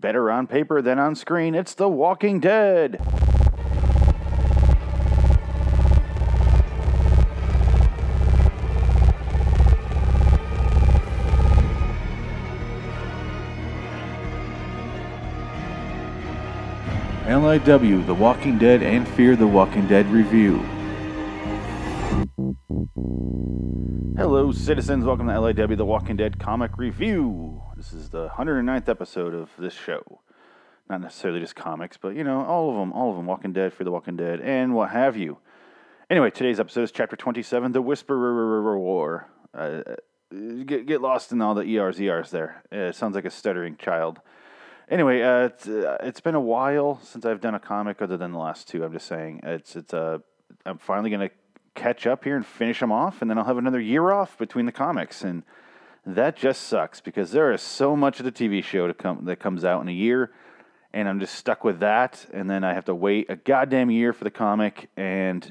Better on paper than on screen, it's The Walking Dead. LIW, The Walking Dead, and Fear the Walking Dead review. Hello, citizens. Welcome to LAW, The Walking Dead comic review. This is the 109th episode of this show. Not necessarily just comics, but you know, all of them, all of them Walking Dead, Fear the Walking Dead, and what have you. Anyway, today's episode is chapter 27, The Whisperer War. Uh, get, get lost in all the ERs, ERs there. It sounds like a stuttering child. Anyway, uh, it's, uh, it's been a while since I've done a comic other than the last two. I'm just saying it's it's uh, I'm finally gonna catch up here and finish them off, and then I'll have another year off between the comics, and that just sucks because there is so much of the TV show to come that comes out in a year, and I'm just stuck with that, and then I have to wait a goddamn year for the comic, and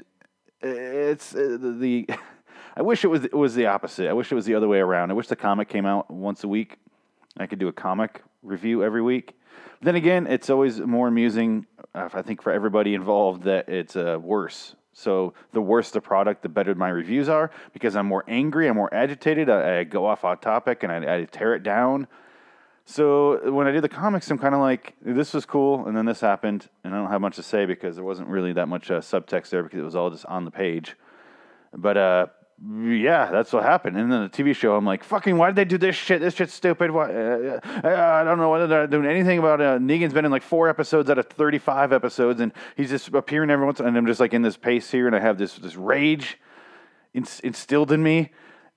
it's uh, the. I wish it was it was the opposite. I wish it was the other way around. I wish the comic came out once a week. I could do a comic review every week. But then again, it's always more amusing, uh, I think, for everybody involved that it's uh, worse. So the worse the product, the better my reviews are because I'm more angry, I'm more agitated. I, I go off on topic and I, I, tear it down. So when I did the comics, I'm kind of like, this was cool, and then this happened, and I don't have much to say because there wasn't really that much uh, subtext there because it was all just on the page. But uh, yeah, that's what happened. And then the TV show, I'm like, fucking, why did they do this shit? This shit's stupid. Why? Uh, uh, I don't know whether they're doing anything about it. Uh, Negan's been in like four episodes out of 35 episodes, and he's just appearing every once, and I'm just like in this pace here, and I have this this rage instilled in me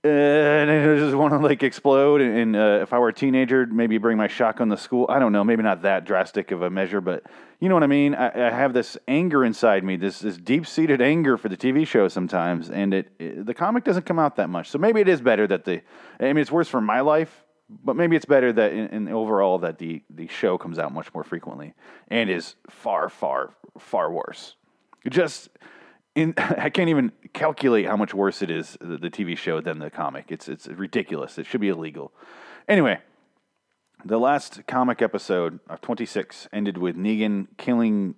and I just want to like explode. And, uh, if I were a teenager, maybe bring my shotgun to school. I don't know, maybe not that drastic of a measure, but you know what I mean. I, I have this anger inside me, this this deep seated anger for the TV show sometimes, and it, it, the comic doesn't come out that much. So maybe it is better that the. I mean, it's worse for my life, but maybe it's better that in, in overall that the the show comes out much more frequently and is far far far worse. Just in, I can't even calculate how much worse it is the, the, TV show than the comic. It's it's ridiculous. It should be illegal. Anyway, the last comic episode of 26 ended with Negan killing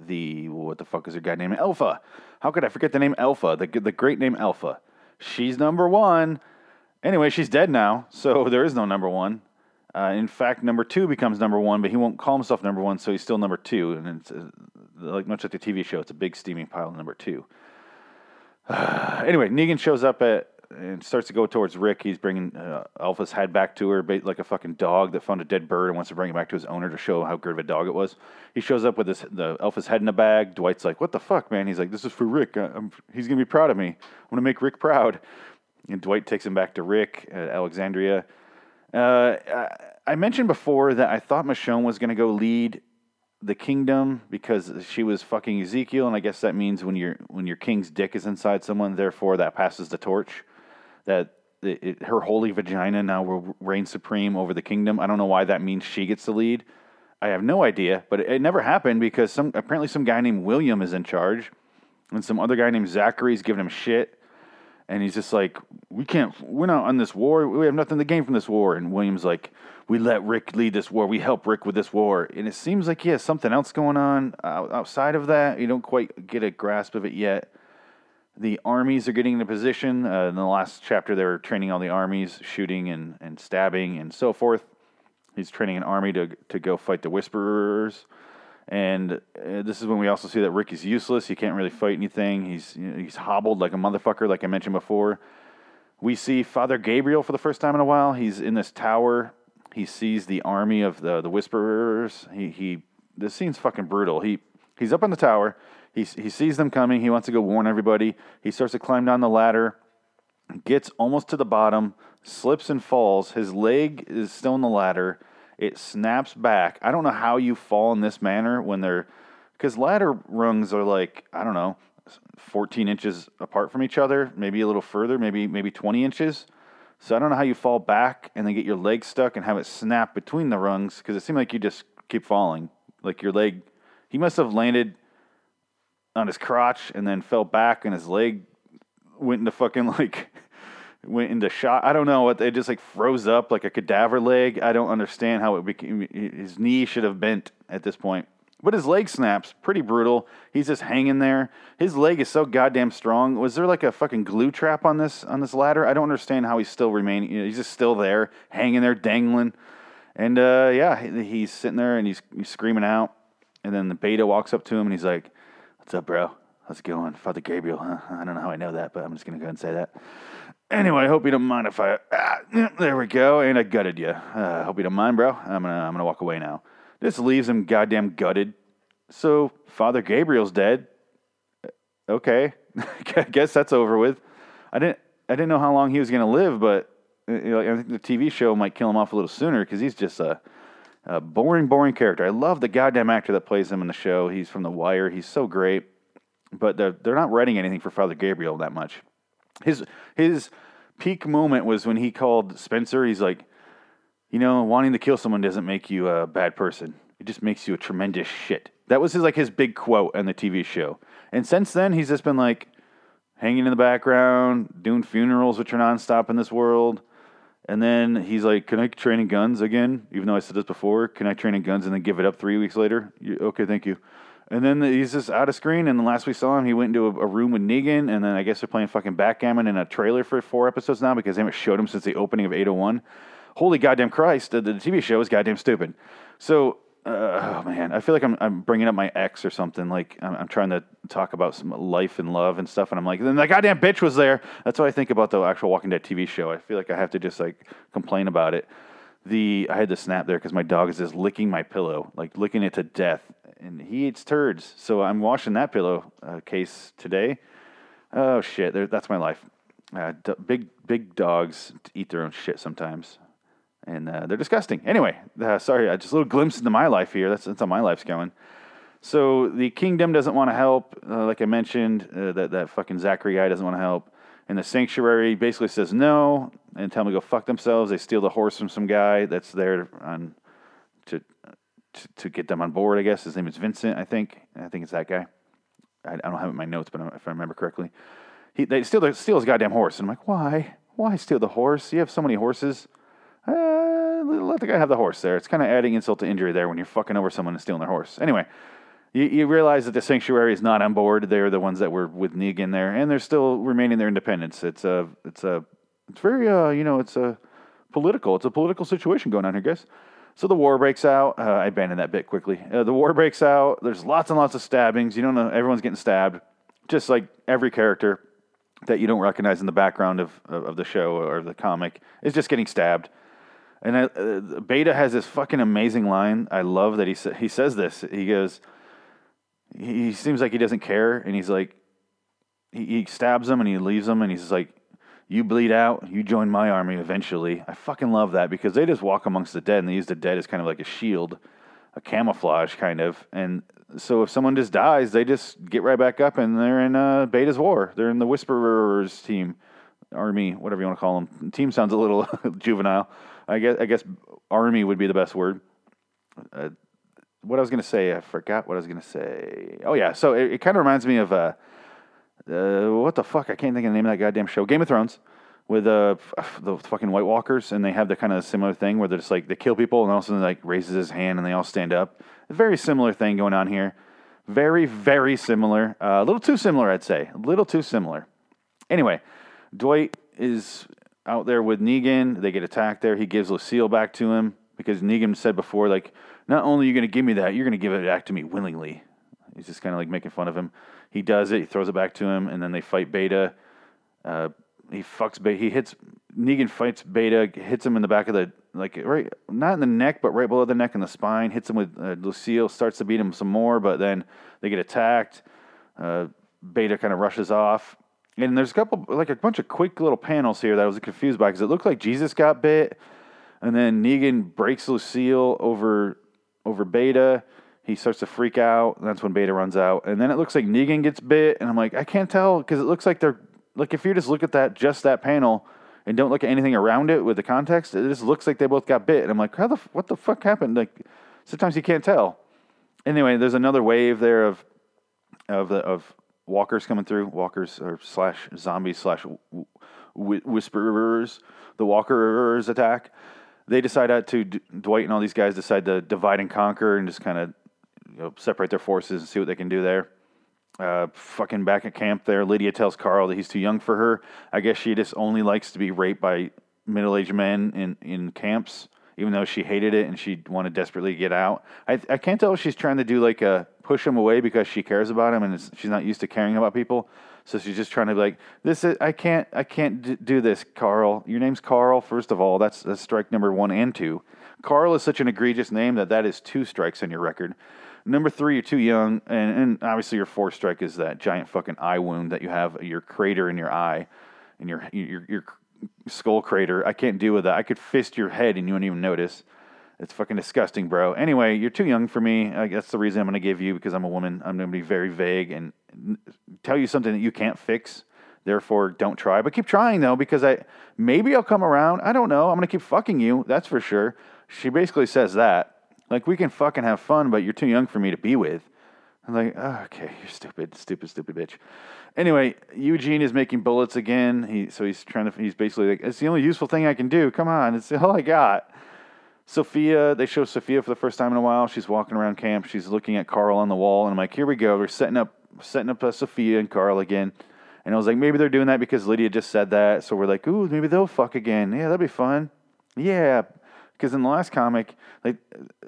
the what the fuck is her guy named Alpha? How could I forget the name Alpha? The the great name Alpha. She's number one. Anyway, she's dead now, so there is no number one. Uh, in fact, number two becomes number one, but he won't call himself number one, so he's still number two. And it's uh, like much like the TV show, it's a big steaming pile of number two. Anyway, Negan shows up at and starts to go towards Rick. He's bringing uh, Alpha's head back to her, like a fucking dog that found a dead bird and wants to bring it back to his owner to show how good of a dog it was. He shows up with this, the Alpha's head in a bag. Dwight's like, "What the fuck, man?" He's like, "This is for Rick. I'm, he's gonna be proud of me. I'm gonna make Rick proud." And Dwight takes him back to Rick at Alexandria. Uh, I mentioned before that I thought Michonne was going to go lead the kingdom because she was fucking Ezekiel, and I guess that means when your when your king's dick is inside someone, therefore that passes the torch. That it, it, her holy vagina now will reign supreme over the kingdom. I don't know why that means she gets the lead. I have no idea, but it, it never happened because some apparently some guy named William is in charge, and some other guy named Zachary is giving him shit and he's just like, "We can't. We're not on this war. We have nothing to gain from this war." And William's like, "We let Rick lead this war. We help Rick with this war." And it seems like he has something else going on outside of that. You don't quite get a grasp of it yet. The armies are getting into position. Uh, in the last chapter, they were training all the armies, shooting and, and stabbing and so forth. He's training an army to to go fight the Whisperers. And uh, this is when we also see that Rick is useless. He can't really fight anything. He's you know, he's hobbled like a motherfucker, like I mentioned before. We see Father Gabriel for the first time in a while. He's in this tower. He sees the army of the the Whisperers. He he. This scene's fucking brutal. He he's up on the tower. He he sees them coming. He wants to go warn everybody. He starts to climb down the ladder. Gets almost to the bottom. Slips and falls. His leg is still in the ladder it snaps back. I don't know how you fall in this manner when they're because ladder rungs are like I don't know, 14 inches apart from each other, maybe a little further, maybe maybe 20 inches. So I don't know how you fall back and then get your leg stuck and have it snap between the rungs because it seemed like you just keep falling. Like your leg, he must have landed on his crotch and then fell back and his leg went into fucking like went into shot. I don't know what it just like froze up like a cadaver leg. I don't understand how it became. His knee should have bent at this point, but his leg snaps. Pretty brutal. He's just hanging there. His leg is so goddamn strong. Was there like a fucking glue trap on this on this ladder? I don't understand how he's still remaining. You know, he's just still there, hanging there, dangling. And uh, yeah, he- he's sitting there and he's, he's screaming out. And then the beta walks up to him and he's like, "What's up, bro? How's it going, Father Gabriel? Huh? I don't know how I know that, but I'm just gonna go ahead and say that." Anyway, I hope you don't mind if I. Ah, there we go. And I gutted you. Uh, hope you don't mind, bro. I'm gonna I'm gonna walk away now. This leaves him goddamn gutted. So Father Gabriel's dead. Okay, I guess that's over with. I didn't I didn't know how long he was gonna live, but uh, you know, I think the TV show might kill him off a little sooner because he's just a, a boring, boring character. I love the goddamn actor that plays him in the show. He's from The Wire. He's so great, but they're they're not writing anything for Father Gabriel that much his his peak moment was when he called Spencer. He's like, you know, wanting to kill someone doesn't make you a bad person. It just makes you a tremendous shit. That was his like his big quote on the TV show. And since then, he's just been like hanging in the background, doing funerals, which are nonstop in this world. And then he's like, "Can I train in guns again?" Even though I said this before, can I train in guns and then give it up three weeks later? You, okay, thank you. And then he's just out of screen. And the last we saw him, he went into a, a room with Negan. And then I guess they're playing fucking backgammon in a trailer for four episodes now because they haven't showed him since the opening of 801. Holy goddamn Christ, the, the TV show is goddamn stupid. So, uh, oh man, I feel like I'm, I'm bringing up my ex or something. Like I'm, I'm trying to talk about some life and love and stuff. And I'm like, then that goddamn bitch was there. That's what I think about the actual Walking Dead TV show. I feel like I have to just like complain about it. The I had to snap there because my dog is just licking my pillow, like licking it to death, and he eats turds. So I'm washing that pillow uh, case today. Oh shit, that's my life. Uh, d- big big dogs eat their own shit sometimes, and uh, they're disgusting. Anyway, uh, sorry, uh, just a little glimpse into my life here. That's that's how my life's going. So the kingdom doesn't want to help, uh, like I mentioned. Uh, that that fucking Zachary guy doesn't want to help, and the sanctuary basically says no and tell them to go fuck themselves. They steal the horse from some guy that's there on to to, get them on board. I guess his name is Vincent. I think I think it's that guy. I, I don't have it in my notes, but if I remember correctly, he they steal the, steal his goddamn horse, and I'm like, why? Why steal the horse? You have so many horses. Uh, let the guy have the horse there. It's kind of adding insult to injury there when you're fucking over someone and stealing their horse. Anyway, you, you realize that the sanctuary is not on board. They're the ones that were with Negan there, and they're still remaining their independence. It's a, it's a, it's very, uh, you know, it's a political. It's a political situation going on here, guys. So the war breaks out. Uh, I abandoned that bit quickly. Uh, the war breaks out. There's lots and lots of stabbings. You don't know. Everyone's getting stabbed, just like every character that you don't recognize in the background of of the show or the comic is just getting stabbed. And I, uh, Beta has this fucking amazing line. I love that he sa- he says this. He goes, he he seems like he doesn't care, and he's like, he, he stabs him and he leaves him, and he's like, you bleed out, you join my army eventually. I fucking love that because they just walk amongst the dead and they use the dead as kind of like a shield, a camouflage kind of. And so if someone just dies, they just get right back up and they're in uh, Beta's war. They're in the Whisperers team, army, whatever you want to call them. Team sounds a little juvenile. I guess I guess army would be the best word. Uh, what I was gonna say, I forgot what I was gonna say. Oh yeah, so it, it kind of reminds me of uh, uh, what the fuck? I can't think of the name of that goddamn show. Game of Thrones with uh, the fucking White Walkers, and they have the kind of similar thing where they're just like they kill people, and all of a sudden like raises his hand, and they all stand up. Very similar thing going on here. Very, very similar. Uh, a little too similar, I'd say. A little too similar. Anyway, Dwight is out there with Negan. They get attacked there. He gives Lucille back to him because Negan said before, like, not only are you going to give me that, you're going to give it back to me willingly. He's just kind of like making fun of him. He does it. He throws it back to him, and then they fight Beta. Uh, he fucks Beta. He hits Negan. Fights Beta. Hits him in the back of the like right, not in the neck, but right below the neck and the spine. Hits him with uh, Lucille. Starts to beat him some more, but then they get attacked. Uh, Beta kind of rushes off, and there's a couple like a bunch of quick little panels here that I was confused by because it looked like Jesus got bit, and then Negan breaks Lucille over over Beta. He starts to freak out, and that's when Beta runs out. And then it looks like Negan gets bit, and I'm like, I can't tell because it looks like they're like if you just look at that just that panel and don't look at anything around it with the context, it just looks like they both got bit. And I'm like, how the what the fuck happened? Like sometimes you can't tell. Anyway, there's another wave there of of the of walkers coming through, walkers or slash zombies slash whisperers, the walkers attack. They decide to Dwight and all these guys decide to divide and conquer and just kind of you know, separate their forces and see what they can do there. Uh, fucking back at camp there, Lydia tells Carl that he's too young for her. I guess she just only likes to be raped by middle-aged men in in camps, even though she hated it and she wanted desperately to get out. I I can't tell if she's trying to do like a push him away because she cares about him and she's not used to caring about people. So she's just trying to be like this. Is, I can't. I can't do this, Carl. Your name's Carl. First of all, that's, that's strike number one and two. Carl is such an egregious name that that is two strikes on your record. Number three, you're too young, and, and obviously your fourth strike is that giant fucking eye wound that you have, your crater in your eye, and your your your skull crater. I can't deal with that. I could fist your head and you wouldn't even notice. It's fucking disgusting, bro. Anyway, you're too young for me. That's the reason I'm going to give you because I'm a woman. I'm going to be very vague and tell you something that you can't fix. Therefore, don't try. But keep trying though, because I maybe I'll come around. I don't know. I'm going to keep fucking you. That's for sure. She basically says that. Like we can fucking have fun, but you're too young for me to be with. I'm like, oh, okay, you're stupid, stupid, stupid bitch. Anyway, Eugene is making bullets again. He so he's trying to. He's basically like, it's the only useful thing I can do. Come on, it's all I got. Sophia, they show Sophia for the first time in a while. She's walking around camp. She's looking at Carl on the wall, and I'm like, here we go. We're setting up, setting up uh, Sophia and Carl again. And I was like, maybe they're doing that because Lydia just said that. So we're like, ooh, maybe they'll fuck again. Yeah, that'd be fun. Yeah, because in the last comic, like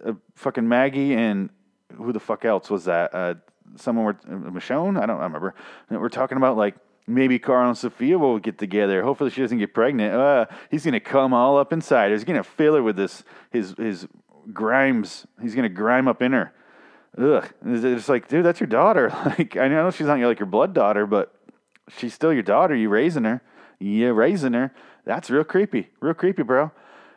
uh, fucking Maggie and who the fuck else was that? Uh, someone were uh, Michonne. I don't remember. We're talking about like maybe Carl and Sophia will get together. Hopefully, she doesn't get pregnant. Uh, he's gonna come all up inside. He's gonna fill her with this his his grimes. He's gonna grime up in her. Ugh. It's like, dude, that's your daughter. Like, I know she's not like your blood daughter, but she's still your daughter. You raising her. You raising her. That's real creepy. Real creepy, bro.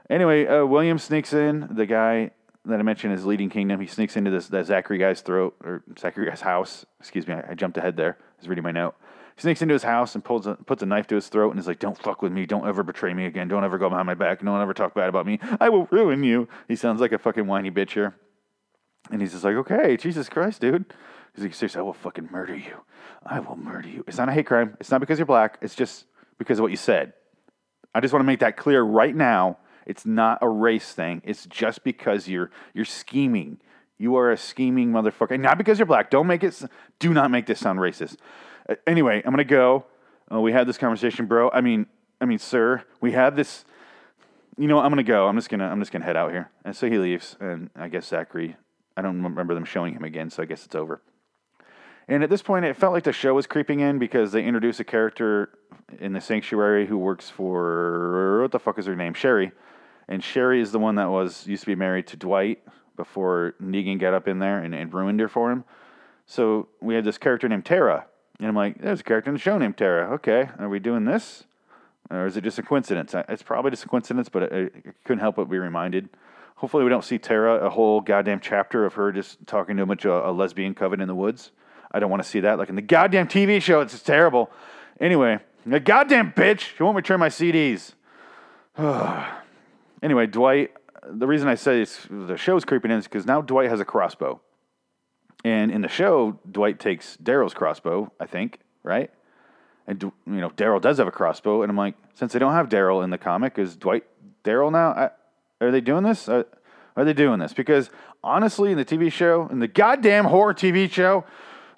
Anyway, uh, William sneaks in. The guy that I mentioned is leading Kingdom. He sneaks into this that Zachary guy's throat or Zachary guy's house. Excuse me, I, I jumped ahead there. I was reading my note. He sneaks into his house and pulls a, puts a knife to his throat and is like, "Don't fuck with me. Don't ever betray me again. Don't ever go behind my back. No one ever talk bad about me. I will ruin you." He sounds like a fucking whiny bitch here. And he's just like, "Okay, Jesus Christ, dude." He's like, "Seriously, I will fucking murder you. I will murder you. It's not a hate crime. It's not because you're black. It's just because of what you said. I just want to make that clear right now. It's not a race thing. It's just because you're you're scheming. You are a scheming motherfucker. And not because you're black. Don't make it. Do not make this sound racist. Uh, anyway, I'm gonna go. Uh, we had this conversation, bro. I mean, I mean, sir. We had this. You know, I'm gonna go. I'm just gonna. I'm just gonna head out here. And so he leaves, and I guess Zachary. I don't remember them showing him again, so I guess it's over. And at this point, it felt like the show was creeping in because they introduce a character in the sanctuary who works for what the fuck is her name? Sherry. And Sherry is the one that was used to be married to Dwight before Negan got up in there and, and ruined her for him. So we had this character named Tara. And I'm like, there's a character in the show named Tara. Okay, are we doing this? Or is it just a coincidence? It's probably just a coincidence, but I, couldn't help but be reminded. Hopefully, we don't see Tara a whole goddamn chapter of her just talking to a bunch of a lesbian coven in the woods. I don't want to see that. Like in the goddamn TV show, it's just terrible. Anyway, the goddamn bitch. She won't return my CDs. anyway, Dwight. The reason I say the show's creeping in is because now Dwight has a crossbow, and in the show, Dwight takes Daryl's crossbow. I think, right? And you know, Daryl does have a crossbow, and I'm like, since they don't have Daryl in the comic, is Dwight Daryl now? I, are they doing this? Are, are they doing this? Because honestly, in the TV show, in the goddamn horror TV show,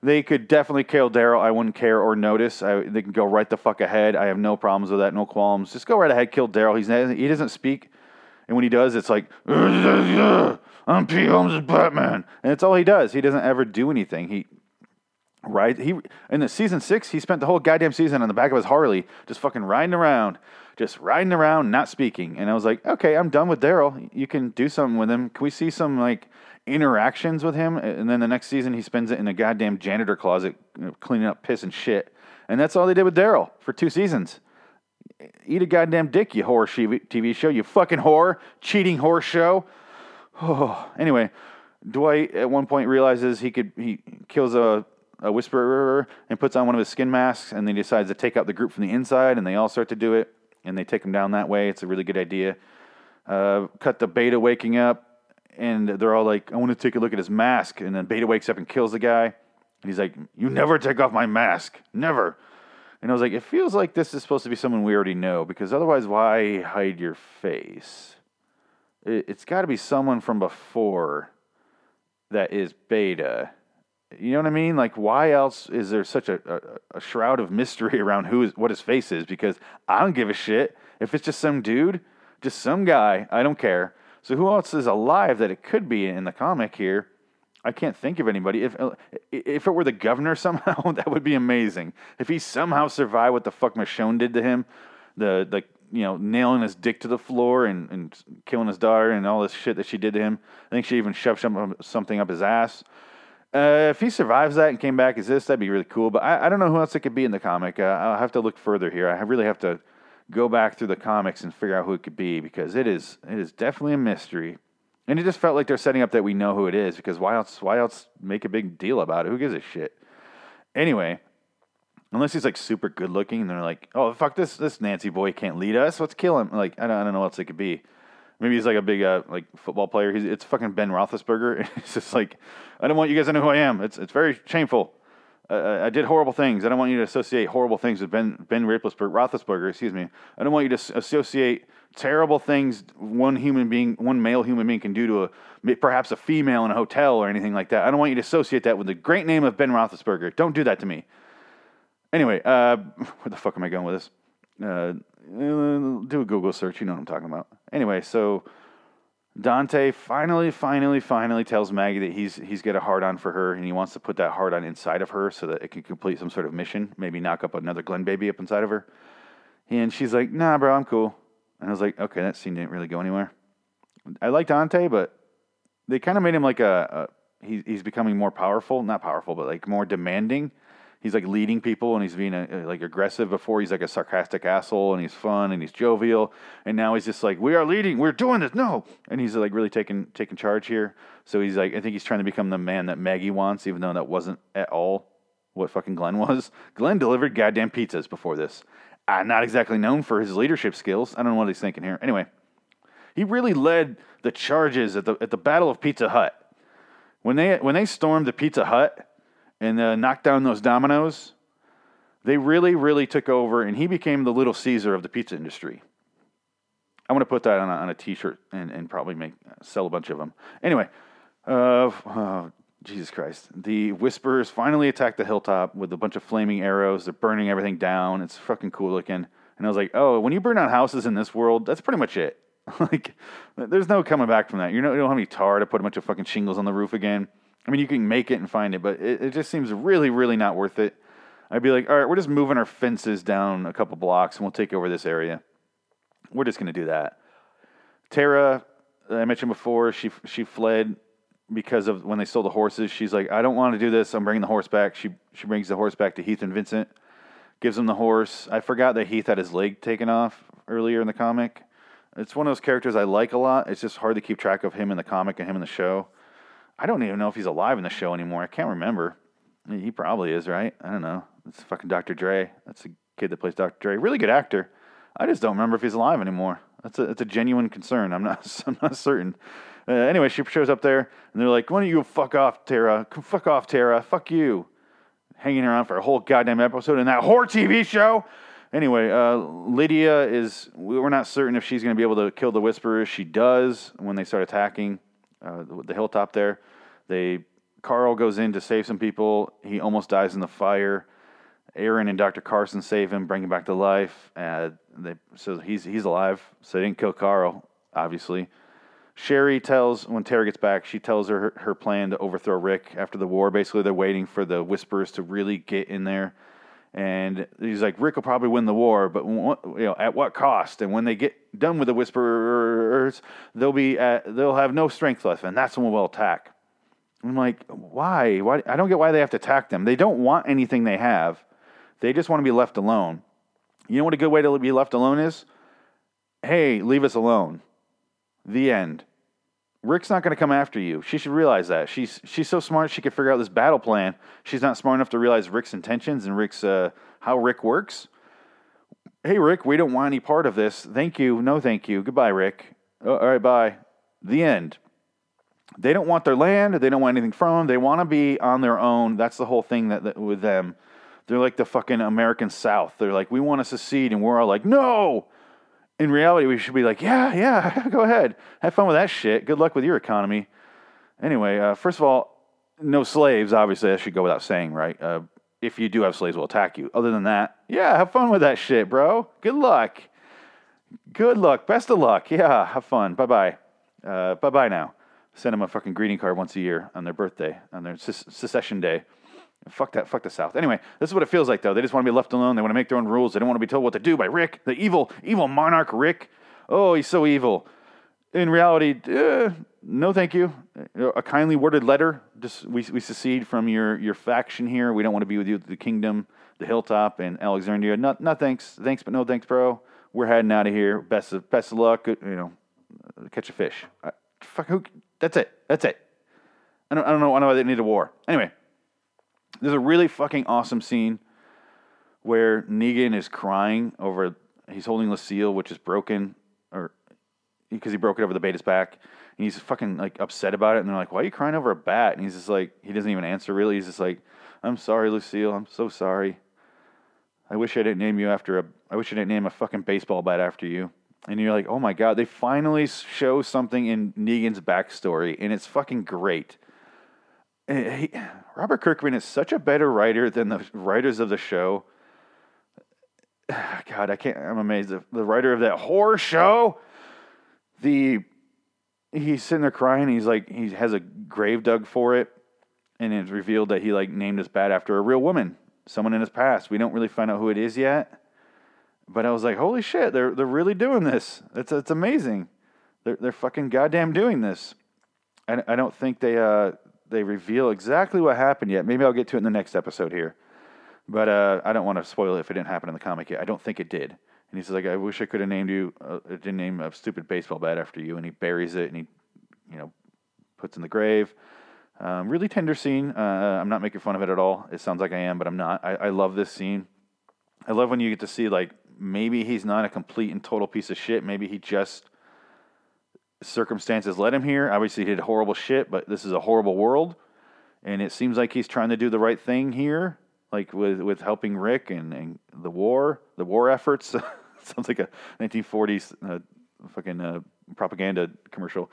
they could definitely kill Daryl. I wouldn't care or notice. I, they can go right the fuck ahead. I have no problems with that, no qualms. Just go right ahead, kill Daryl. He's he doesn't speak, and when he does, it's like I'm P. Holmes as Batman, and it's all he does. He doesn't ever do anything. He right he in the season six, he spent the whole goddamn season on the back of his Harley, just fucking riding around, just riding around, not speaking. And I was like, okay, I'm done with Daryl. You can do something with him. Can we see some like interactions with him, and then the next season he spends it in a goddamn janitor closet you know, cleaning up piss and shit. And that's all they did with Daryl for two seasons. Eat a goddamn dick, you horror TV show, you fucking whore, cheating horse show. Oh. Anyway, Dwight at one point realizes he could he kills a a whisperer and puts on one of his skin masks, and then he decides to take out the group from the inside, and they all start to do it, and they take him down that way. It's a really good idea. Uh, cut the beta waking up, and they're all like, I want to take a look at his mask. And then Beta wakes up and kills the guy. And he's like, You never take off my mask. Never. And I was like, it feels like this is supposed to be someone we already know because otherwise, why hide your face? It, it's got to be someone from before that is Beta. You know what I mean? Like, why else is there such a, a, a shroud of mystery around who is what his face is? Because I don't give a shit if it's just some dude, just some guy. I don't care. So who else is alive that it could be in the comic here? I can't think of anybody. If if it were the governor somehow, that would be amazing. If he somehow survived what the fuck Michonne did to him, the the you know nailing his dick to the floor and, and killing his daughter and all this shit that she did to him. I think she even shoved some, something up his ass. Uh, if he survives that and came back as this, that'd be really cool. But I, I don't know who else it could be in the comic. Uh, I'll have to look further here. I really have to go back through the comics and figure out who it could be because it is it is definitely a mystery. And it just felt like they're setting up that we know who it is because why else why else make a big deal about it? Who gives a shit? Anyway, unless he's like super good looking and they're like, oh fuck this this Nancy boy can't lead us, let's kill him. Like I don't I don't know what else it could be. Maybe he's like a big uh, like football player. He's it's fucking Ben Roethlisberger. it's just like I don't want you guys to know who I am. It's it's very shameful. Uh, I did horrible things. I don't want you to associate horrible things with Ben Ben Roethlisberger. Excuse me. I don't want you to associate terrible things one human being, one male human being can do to a perhaps a female in a hotel or anything like that. I don't want you to associate that with the great name of Ben Roethlisberger. Don't do that to me. Anyway, uh, where the fuck am I going with this? Uh, do a Google search. You know what I'm talking about. Anyway, so Dante finally, finally, finally tells Maggie that he's he's got a hard on for her and he wants to put that hard on inside of her so that it can complete some sort of mission. Maybe knock up another Glenn baby up inside of her. And she's like, "Nah, bro, I'm cool." And I was like, okay, that scene didn't really go anywhere. I like Dante, but they kind of made him like a, a he, he's becoming more powerful, not powerful, but like more demanding. He's like leading people and he's being a, like aggressive. Before he's like a sarcastic asshole and he's fun and he's jovial, and now he's just like, we are leading, we're doing this, no, and he's like really taking taking charge here. So he's like, I think he's trying to become the man that Maggie wants, even though that wasn't at all what fucking Glenn was. Glenn delivered goddamn pizzas before this, uh, not exactly known for his leadership skills. I don't know what he's thinking here. Anyway, he really led the charges at the at the Battle of Pizza Hut. When they when they stormed the Pizza Hut and uh, knocked down those dominoes, they really really took over, and he became the Little Caesar of the pizza industry. I want to put that on a, on a T-shirt and, and probably make sell a bunch of them. Anyway, uh, uh, Jesus Christ. The Whisperers finally attack the hilltop with a bunch of flaming arrows. They're burning everything down. It's fucking cool looking. And I was like, oh, when you burn down houses in this world, that's pretty much it. like, there's no coming back from that. You, know, you don't have any tar to put a bunch of fucking shingles on the roof again. I mean, you can make it and find it, but it, it just seems really, really not worth it. I'd be like, all right, we're just moving our fences down a couple blocks and we'll take over this area. We're just going to do that. Tara, I mentioned before, she she fled because of when they sold the horses. She's like, I don't want to do this. I'm bringing the horse back. She she brings the horse back to Heath and Vincent, gives him the horse. I forgot that Heath had his leg taken off earlier in the comic. It's one of those characters I like a lot. It's just hard to keep track of him in the comic and him in the show. I don't even know if he's alive in the show anymore. I can't remember. He probably is, right? I don't know. It's fucking Dr. Dre. That's the kid that plays Dr. Dre. Really good actor. I just don't remember if he's alive anymore. That's a, that's a genuine concern. I'm not I'm not certain. Uh, anyway, she shows up there, and they're like, "Why don't you fuck off, Tara? Fuck off, Tara. Fuck you." Hanging around for a whole goddamn episode in that whore TV show. Anyway, uh, Lydia is. We're not certain if she's going to be able to kill the Whisperers. She does when they start attacking uh, the, hilltop there. They Carl goes in to save some people. He almost dies in the fire. Aaron and Dr. Carson save him, bring him back to life. Uh, they, so he's he's alive. So they didn't kill Carl, obviously. Sherry tells when Tara gets back, she tells her her plan to overthrow Rick after the war. Basically, they're waiting for the Whisperers to really get in there, and he's like, Rick will probably win the war, but you know, at what cost? And when they get done with the Whisperers, they'll be at, they'll have no strength left, and that's when we'll attack. I'm like, why? Why? I don't get why they have to attack them. They don't want anything they have. They just want to be left alone. You know what a good way to be left alone is? Hey, leave us alone. The end. Rick's not going to come after you. She should realize that. She's she's so smart she could figure out this battle plan. She's not smart enough to realize Rick's intentions and Rick's uh, how Rick works. Hey Rick, we don't want any part of this. Thank you. No, thank you. Goodbye, Rick. Oh, all right, bye. The end. They don't want their land. They don't want anything from them. They want to be on their own. That's the whole thing that, that with them. They're like the fucking American South. They're like, we want to secede, and we're all like, no. In reality, we should be like, yeah, yeah, go ahead, have fun with that shit. Good luck with your economy. Anyway, uh, first of all, no slaves. Obviously, that should go without saying, right? Uh, if you do have slaves, we'll attack you. Other than that, yeah, have fun with that shit, bro. Good luck. Good luck. Best of luck. Yeah, have fun. Bye bye. Uh, bye bye now. Send them a fucking greeting card once a year on their birthday, on their secession day. Fuck that. Fuck the South. Anyway, this is what it feels like, though. They just want to be left alone. They want to make their own rules. They don't want to be told what to do by Rick, the evil, evil monarch Rick. Oh, he's so evil. In reality, uh, no, thank you. A kindly worded letter. Just we, we secede from your, your faction here. We don't want to be with you the kingdom, the hilltop, and Alexandria. No, not thanks. Thanks, but no thanks, bro. We're heading out of here. Best of best of luck. You know, catch a fish. I, fuck who? That's it. That's it. I don't, I don't know. I they need a war. Anyway, there's a really fucking awesome scene where Negan is crying over. He's holding Lucille, which is broken, or because he broke it over the beta's back, and he's fucking like upset about it. And they're like, "Why are you crying over a bat?" And he's just like, he doesn't even answer really. He's just like, "I'm sorry, Lucille. I'm so sorry. I wish I didn't name you after a. I wish I didn't name a fucking baseball bat after you." And you're like, "Oh my god!" They finally show something in Negan's backstory, and it's fucking great. He, Robert Kirkman is such a better writer than the writers of the show. God, I can't. I'm amazed. The, the writer of that horror show, the he's sitting there crying. He's like he has a grave dug for it, and it's revealed that he like named his bat after a real woman, someone in his past. We don't really find out who it is yet, but I was like, holy shit, they're they're really doing this. It's it's amazing. They're they're fucking goddamn doing this. I, I don't think they uh they reveal exactly what happened yet. Maybe I'll get to it in the next episode here. But uh, I don't want to spoil it if it didn't happen in the comic yet. I don't think it did. And he says like, I wish I could have named you. Uh, didn't name a stupid baseball bat after you. And he buries it and he, you know, puts in the grave. Um, really tender scene. Uh, I'm not making fun of it at all. It sounds like I am, but I'm not. I, I love this scene. I love when you get to see like maybe he's not a complete and total piece of shit. Maybe he just circumstances led him here. Obviously, he did horrible shit, but this is a horrible world, and it seems like he's trying to do the right thing here, like with with helping Rick and, and the war, the war efforts. Sounds like a 1940s uh, fucking uh, propaganda commercial.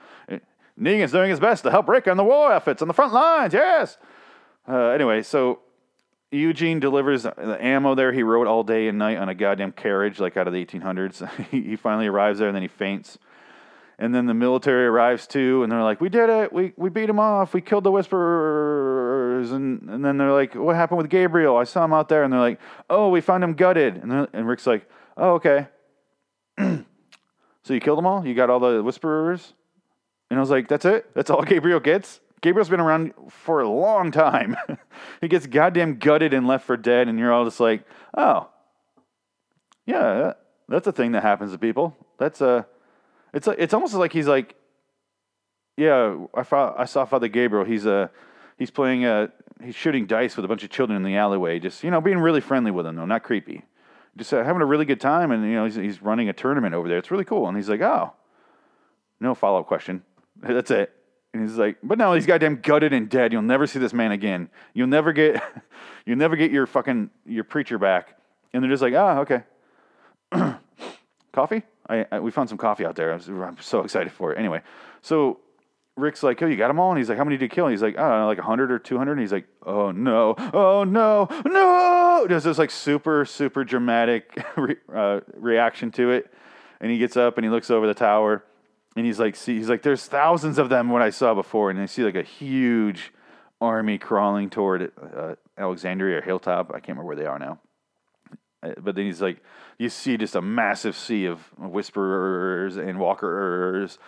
Negan's doing his best to help Rick on the war efforts on the front lines. Yes. Uh, anyway, so Eugene delivers the ammo there. He rode all day and night on a goddamn carriage, like out of the 1800s. he, he finally arrives there and then he faints. And then the military arrives too, and they're like, "We did it! We we beat him off! We killed the Whisperers!" And and then they're like, "What happened with Gabriel? I saw him out there." And they're like, "Oh, we found him gutted." And and Rick's like, "Oh, okay." so you killed them all? You got all the Whisperers? And I was like, "That's it? That's all Gabriel gets?" Gabriel's been around for a long time. he gets goddamn gutted and left for dead, and you're all just like, "Oh, yeah, that's a thing that happens to people. That's a." It's like, it's almost like he's like, yeah, I I saw Father Gabriel. He's a uh, he's playing a uh, he's shooting dice with a bunch of children in the alleyway. Just you know, being really friendly with them though, not creepy. Just uh, having a really good time, and you know, he's, he's running a tournament over there. It's really cool. And he's like, oh, no follow up question. That's it. And he's like, but no, he's goddamn gutted and dead. You'll never see this man again. You'll never get, you'll never get your fucking your preacher back. And they're just like, ah, oh, okay. Coffee? I, I, we found some coffee out there. I I'm so excited for it. Anyway, so Rick's like, "Oh, you got them all?" And he's like, "How many did you kill?" And he's like, "I don't know, like hundred or 200. And he's like, "Oh no, oh no, no!" There's this like super, super dramatic re- uh, reaction to it. And he gets up and he looks over the tower, and he's like, "See, he's like, there's thousands of them what I saw before." And I see like a huge army crawling toward uh, Alexandria or Hilltop. I can't remember where they are now. Uh, but then he's like, you see just a massive sea of whisperers and walkers,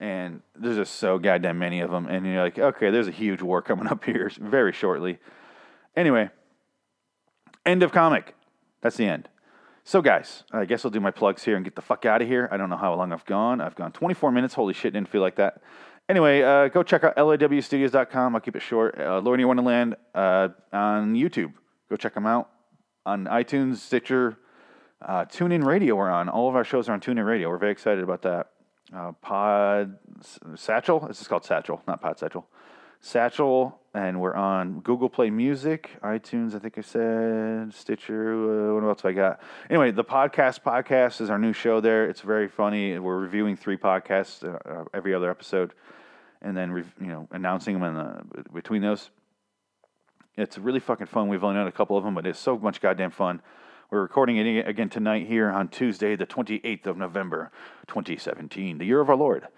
and there's just so goddamn many of them. And you're like, okay, there's a huge war coming up here very shortly. Anyway, end of comic. That's the end. So, guys, I guess I'll do my plugs here and get the fuck out of here. I don't know how long I've gone. I've gone 24 minutes. Holy shit, didn't feel like that. Anyway, uh, go check out lawstudios.com. I'll keep it short. Uh, Lord Wonderland uh, on YouTube. Go check them out on iTunes, Stitcher, uh, TuneIn Radio. We're on. All of our shows are on TuneIn Radio. We're very excited about that. Uh, Pod Satchel. This is called Satchel, not Pod Satchel. Satchel and we're on Google Play Music, iTunes, I think I said, Stitcher. Uh, what else I got? Anyway, the podcast podcast is our new show there. It's very funny. We're reviewing three podcasts uh, every other episode, and then re- you know announcing them in the, between those. It's really fucking fun. We've only done a couple of them, but it's so much goddamn fun. We're recording it again tonight here on Tuesday, the 28th of November, 2017, the year of our Lord.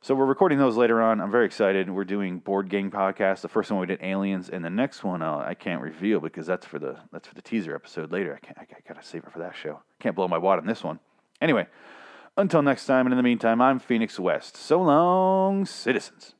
So we're recording those later on. I'm very excited. We're doing board game podcast. The first one we did aliens, and the next one uh, I can't reveal because that's for the that's for the teaser episode later. I can't. I gotta save it for that show. Can't blow my wad on this one. Anyway, until next time, and in the meantime, I'm Phoenix West. So long, citizens.